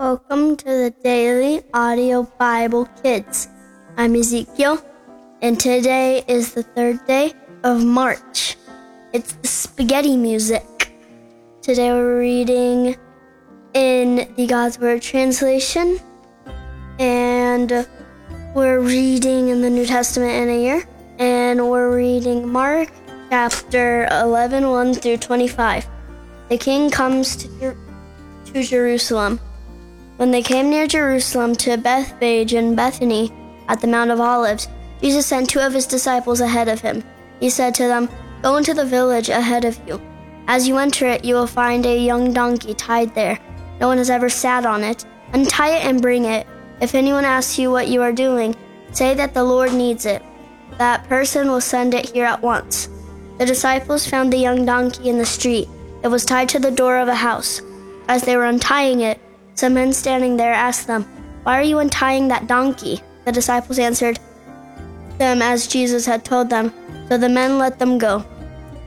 Welcome to the Daily Audio Bible Kids. I'm Ezekiel, and today is the third day of March. It's the spaghetti music. Today we're reading in the God's Word translation, and we're reading in the New Testament in a year, and we're reading Mark chapter 11, 1 through 25. The king comes to, to Jerusalem. When they came near Jerusalem to Bethphage and Bethany at the Mount of Olives, Jesus sent two of his disciples ahead of him. He said to them, Go into the village ahead of you. As you enter it, you will find a young donkey tied there. No one has ever sat on it. Untie it and bring it. If anyone asks you what you are doing, say that the Lord needs it. That person will send it here at once. The disciples found the young donkey in the street. It was tied to the door of a house. As they were untying it, some men standing there asked them, Why are you untying that donkey? The disciples answered them as Jesus had told them, so the men let them go.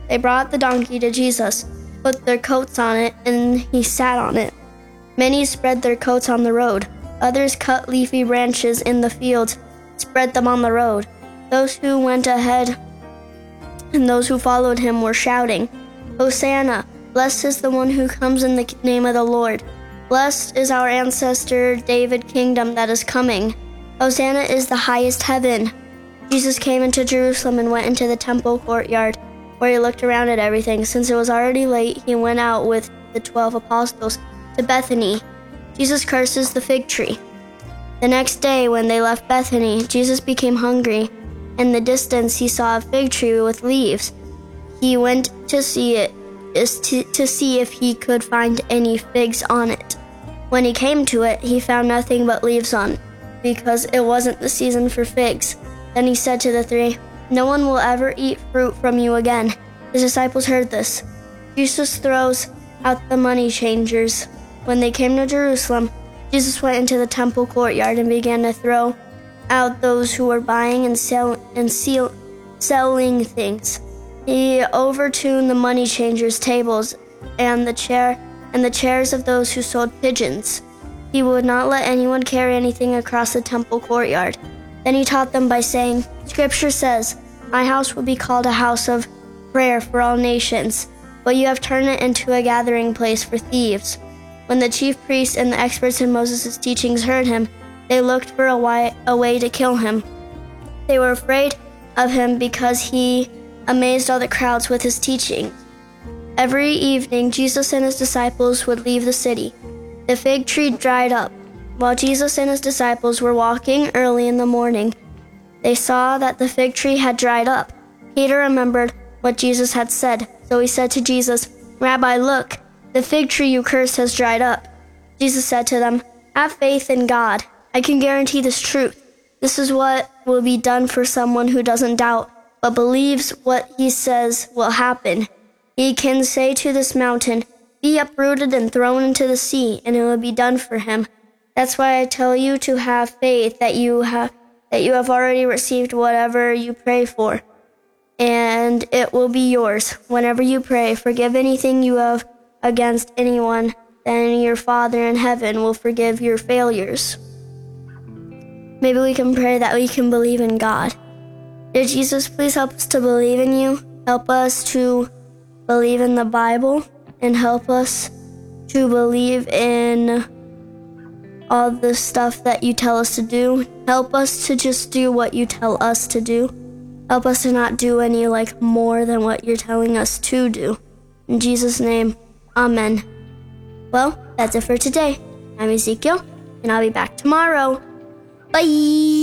They brought the donkey to Jesus, put their coats on it, and he sat on it. Many spread their coats on the road. Others cut leafy branches in the fields, spread them on the road. Those who went ahead and those who followed him were shouting, Hosanna! Blessed is the one who comes in the name of the Lord. Blessed is our ancestor David kingdom that is coming. Hosanna is the highest heaven. Jesus came into Jerusalem and went into the temple courtyard, where he looked around at everything. Since it was already late, he went out with the twelve apostles to Bethany. Jesus curses the fig tree. The next day, when they left Bethany, Jesus became hungry. In the distance, he saw a fig tree with leaves. He went to see it to, to see if he could find any figs on it. When he came to it, he found nothing but leaves on because it wasn't the season for figs. Then he said to the three, No one will ever eat fruit from you again. His disciples heard this. Jesus throws out the money changers. When they came to Jerusalem, Jesus went into the temple courtyard and began to throw out those who were buying and, sell, and seal, selling things. He overturned the money changers' tables and the chair and the chairs of those who sold pigeons. He would not let anyone carry anything across the temple courtyard. Then he taught them by saying, Scripture says, My house will be called a house of prayer for all nations, but you have turned it into a gathering place for thieves. When the chief priests and the experts in Moses' teachings heard him, they looked for a a way to kill him. They were afraid of him because he amazed all the crowds with his teaching. Every evening, Jesus and his disciples would leave the city. The fig tree dried up. While Jesus and his disciples were walking early in the morning, they saw that the fig tree had dried up. Peter remembered what Jesus had said, so he said to Jesus, Rabbi, look, the fig tree you cursed has dried up. Jesus said to them, Have faith in God. I can guarantee this truth. This is what will be done for someone who doesn't doubt but believes what he says will happen. He can say to this mountain, Be uprooted and thrown into the sea, and it will be done for him. That's why I tell you to have faith that you have that you have already received whatever you pray for. And it will be yours. Whenever you pray, forgive anything you have against anyone, then your Father in heaven will forgive your failures. Maybe we can pray that we can believe in God. Dear Jesus, please help us to believe in you. Help us to believe in the Bible and help us to believe in all the stuff that you tell us to do. Help us to just do what you tell us to do. Help us to not do any like more than what you're telling us to do. In Jesus' name, Amen. Well, that's it for today. I'm Ezekiel, and I'll be back tomorrow. Bye.